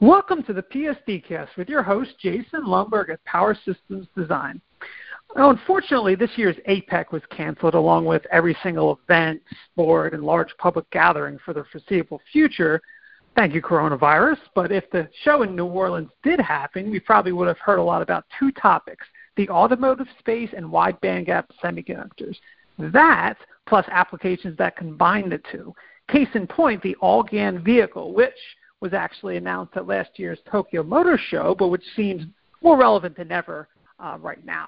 Welcome to the PSDcast with your host, Jason Lomberg at Power Systems Design. Now, unfortunately, this year's APEC was canceled along with every single event, sport, and large public gathering for the foreseeable future. Thank you, coronavirus. But if the show in New Orleans did happen, we probably would have heard a lot about two topics the automotive space and wide bandgap semiconductors. That, plus applications that combine the two. Case in point, the all GaN vehicle, which was actually announced at last year's Tokyo Motor Show, but which seems more relevant than ever uh, right now.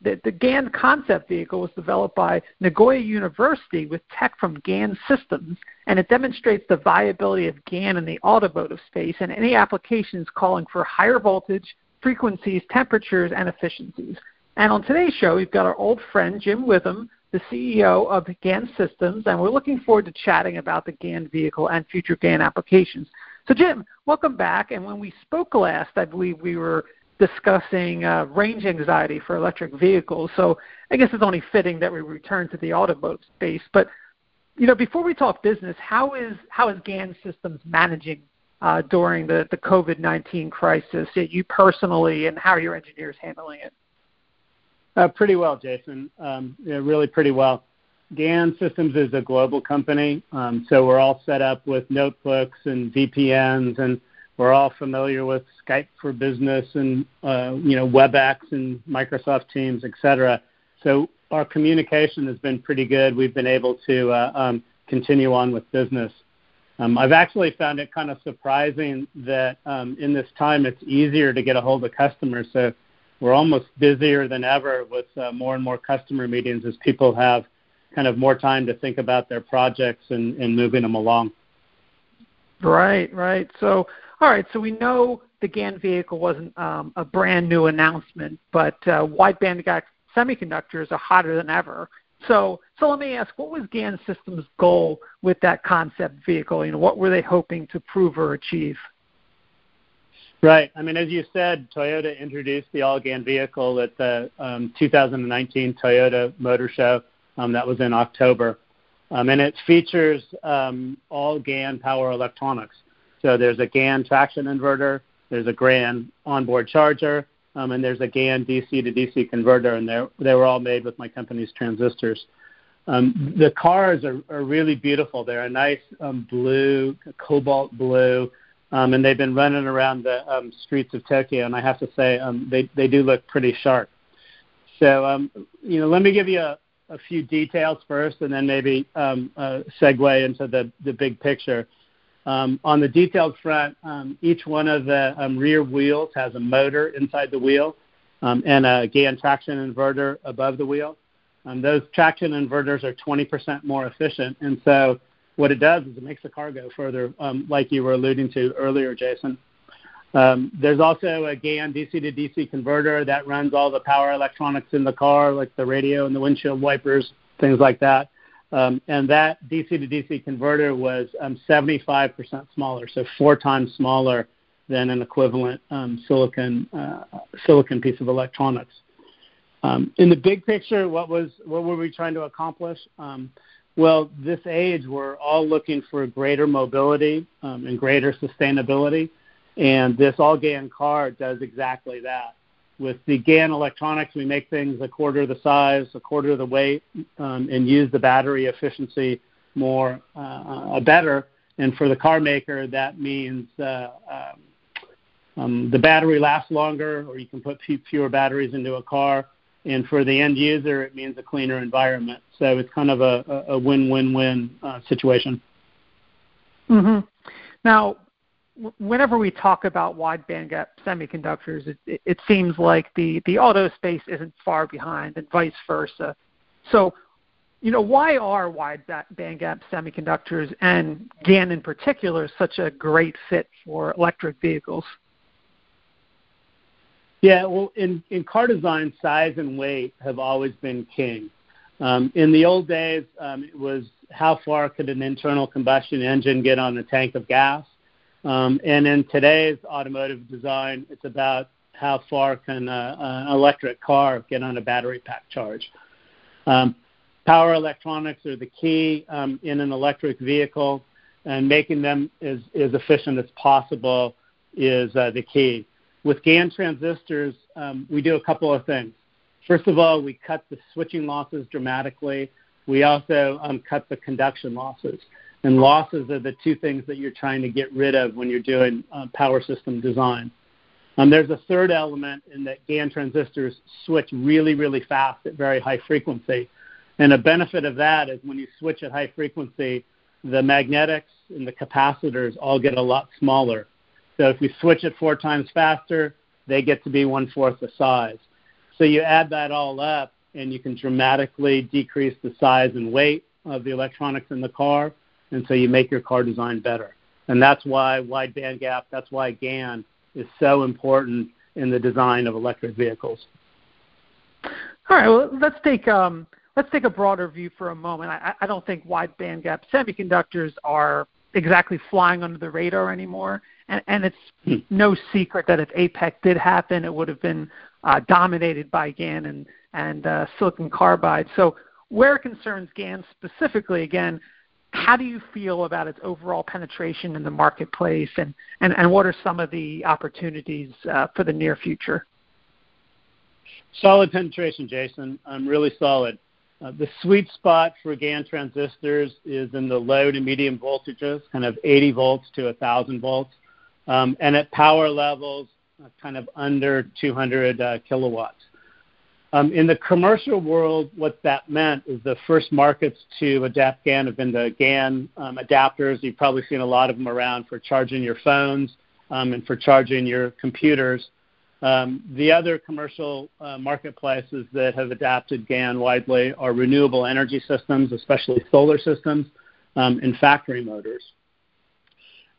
The, the GaN concept vehicle was developed by Nagoya University with tech from GaN Systems, and it demonstrates the viability of GaN in the automotive space and any applications calling for higher voltage, frequencies, temperatures, and efficiencies. And on today's show, we've got our old friend Jim Witham, the CEO of GaN Systems, and we're looking forward to chatting about the GaN vehicle and future GaN applications. So, Jim, welcome back. And when we spoke last, I believe we were discussing uh, range anxiety for electric vehicles. So, I guess it's only fitting that we return to the automotive space. But, you know, before we talk business, how is how is GaN Systems managing uh, during the, the COVID 19 crisis, you personally, and how are your engineers handling it? Uh, pretty well, Jason. Um, yeah, really pretty well. GaN Systems is a global company, um, so we're all set up with notebooks and VPNs, and we're all familiar with Skype for Business and uh, you know WebEx and Microsoft Teams, etc. So our communication has been pretty good. We've been able to uh, um, continue on with business. Um, I've actually found it kind of surprising that um, in this time it's easier to get a hold of customers. So we're almost busier than ever with uh, more and more customer meetings as people have kind of more time to think about their projects and, and moving them along. Right, right. So, all right. So we know the GaN vehicle wasn't um, a brand new announcement, but uh, wide bandgap semiconductors are hotter than ever. So, so let me ask, what was GaN Systems' goal with that concept vehicle? You know, what were they hoping to prove or achieve? Right. I mean, as you said, Toyota introduced the all GaN vehicle at the um, 2019 Toyota Motor Show. Um, that was in October. Um, and it features um, all GaN power electronics. So there's a GaN traction inverter, there's a GaN onboard charger, um, and there's a GaN DC to DC converter, and they were all made with my company's transistors. Um, the cars are, are, really beautiful. They're a nice um, blue, cobalt blue, um, and they've been running around the um, streets of Tokyo. And I have to say, um, they they do look pretty sharp. So, um, you know, let me give you a, a few details first, and then maybe um, segue into the, the big picture. Um, on the detailed front, um, each one of the rear wheels has a motor inside the wheel um, and a GaN traction inverter above the wheel. Those traction inverters are 20% more efficient, and so what it does is it makes the car go further, um, like you were alluding to earlier, Jason. Um, there's also a GaN DC to DC converter that runs all the power electronics in the car, like the radio and the windshield wipers, things like that. Um, and that DC to DC converter was um, 75% smaller, so four times smaller than an equivalent um, silicon uh, silicon piece of electronics. Um, in the big picture, what was what were we trying to accomplish? Um, well, this age, we're all looking for greater mobility um, and greater sustainability. And this all GaN car does exactly that. With the GaN electronics, we make things a quarter the size, a quarter the weight, um, and use the battery efficiency more uh, uh, better. And for the car maker, that means uh, um, um, the battery lasts longer, or you can put fewer batteries into a car. And for the end user, it means a cleaner environment. So it's kind of a, a win-win-win uh, situation. Mm-hmm. Now, whenever we talk about wide bandgap semiconductors, it, it, it, seems like the, the auto space isn't far behind and vice versa. So, you know, why are wide bandgap semiconductors and GaN in particular such a great fit for electric vehicles? Yeah, well, in, in car design, size and weight have always been king. Um, in the old days, um, it was how far could an internal combustion engine get on a tank of gas? Um, and in today's automotive design, it's about how far can uh, an electric car get on a battery pack charge. Um, power electronics are the key um, in an electric vehicle, and making them as, as efficient as possible is uh, the key. With GaN transistors, um, we do a couple of things. First of all, we cut the switching losses dramatically. We also um, cut the conduction losses. And losses are the two things that you're trying to get rid of when you're doing uh, power system design. Um, there's a third element in that GaN transistors switch really, really fast at very high frequency. And a benefit of that is when you switch at high frequency, the magnetics and the capacitors all get a lot smaller. So if we switch it four times faster, they get to be one fourth the size. So you add that all up, and you can dramatically decrease the size and weight of the electronics in the car, and so you make your car design better. And that's why wide band gap, that's why GaN is so important in the design of electric vehicles. All right, well, let's take um, let's take a broader view for a moment. I, I don't think wide band gap semiconductors are exactly flying under the radar anymore, and, and it's hmm. no secret that if APEC did happen, it would have been uh, dominated by GaN and and uh, silicon carbide. So, where concerns GaN specifically, again, how do you feel about its overall penetration in the marketplace, and, and, and what are some of the opportunities uh, for the near future? Solid penetration, Jason. I'm really solid. Uh, the sweet spot for GaN transistors is in the low to medium voltages, kind of 80 volts to 1,000 volts, um, and at power levels uh, kind of under 200 uh, kilowatts. Um, in the commercial world, what that meant is the first markets to adapt GaN have been the GaN um, adapters. You've probably seen a lot of them around for charging your phones um, and for charging your computers. Um, the other commercial uh, marketplaces that have adapted GaN widely are renewable energy systems, especially solar systems, um, and factory motors.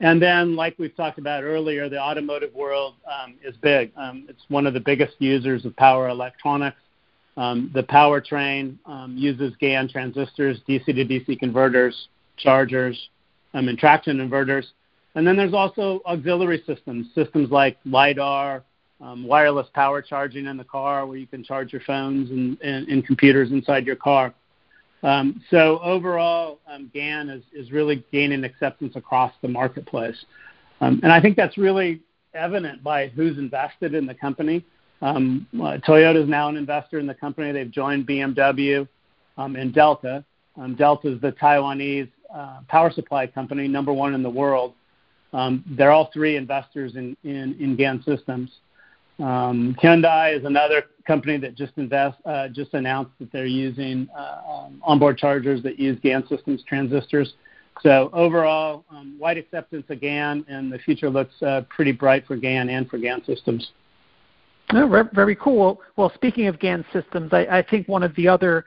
And then, like we've talked about earlier, the automotive world um, is big. Um, it's one of the biggest users of power electronics. Um, the powertrain um, uses GaN transistors, DC to DC converters, chargers, um, and traction inverters. And then there's also auxiliary systems, systems like LiDAR, um, wireless power charging in the car where you can charge your phones and, and, and computers inside your car. Um, so overall, um, GaN is, is really gaining acceptance across the marketplace. Um, and I think that's really evident by who's invested in the company. Um, uh, Toyota is now an investor in the company. They've joined BMW um, and Delta. Um, Delta is the Taiwanese uh, power supply company, number one in the world. Um, they're all three investors in, in, in GaN systems. Um, Hyundai is another company that just invest uh, just announced that they're using uh, um, onboard chargers that use GaN systems transistors. So overall, um, wide acceptance of GaN, and the future looks uh, pretty bright for GaN and for GaN systems. Oh, very cool. Well, speaking of GaN systems, I, I think one of the other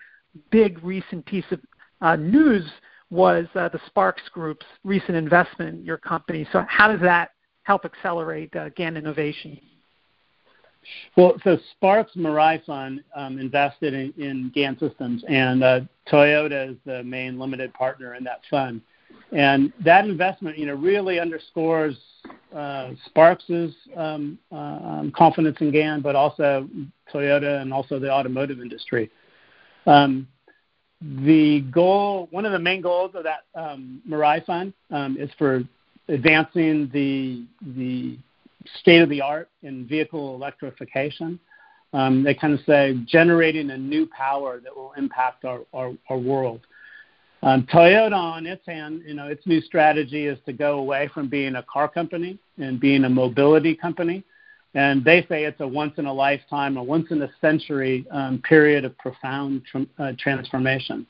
big recent piece of uh, news was uh, the Sparx Group's recent investment in your company. So, how does that help accelerate uh, GaN innovation? Well, so Sparx Fund um, invested in, in GaN systems, and uh, Toyota is the main limited partner in that fund. And that investment, you know, really underscores uh, Sparx's um, uh, confidence in GaN, but also Toyota and also the automotive industry. Um, the goal, one of the main goals of that um, Fund um, is for advancing the the state of the art in vehicle electrification. Um, they kind of say generating a new power that will impact our, our, our world. Um, Toyota, on its hand, you know, its new strategy is to go away from being a car company and being a mobility company. And they say it's a once in a lifetime, a once in a century um, period of profound tr- uh, transformation.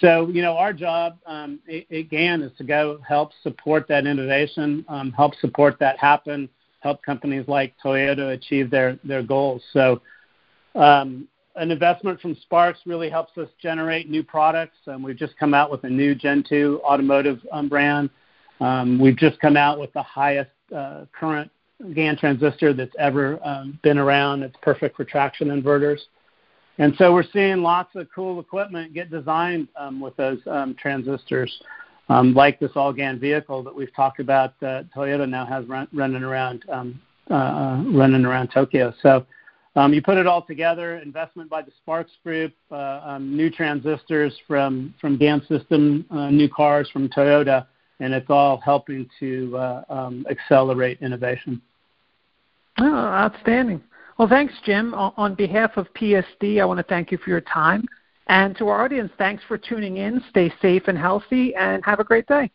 So, you know, our job um, again is to go help support that innovation, um, help support that happen, help companies like Toyota achieve their, their goals. So, um, an investment from Sparx really helps us generate new products. Um, we've just come out with a new Gen 2 automotive um, brand. Um, we've just come out with the highest uh, current GaN transistor that's ever um, been around. It's perfect for traction inverters. And so we're seeing lots of cool equipment get designed um, with those um, transistors um, like this all GaN vehicle that we've talked about that Toyota now has run, running around um, uh, uh, running around Tokyo. So um, you put it all together, investment by the Sparx Group, uh, um, new transistors from from GaN System, uh, new cars from Toyota, and it's all helping to uh, um, accelerate innovation. outstanding. Well, thanks, Jim. On behalf of PSD, I want to thank you for your time. And to our audience, thanks for tuning in. Stay safe and healthy, and have a great day.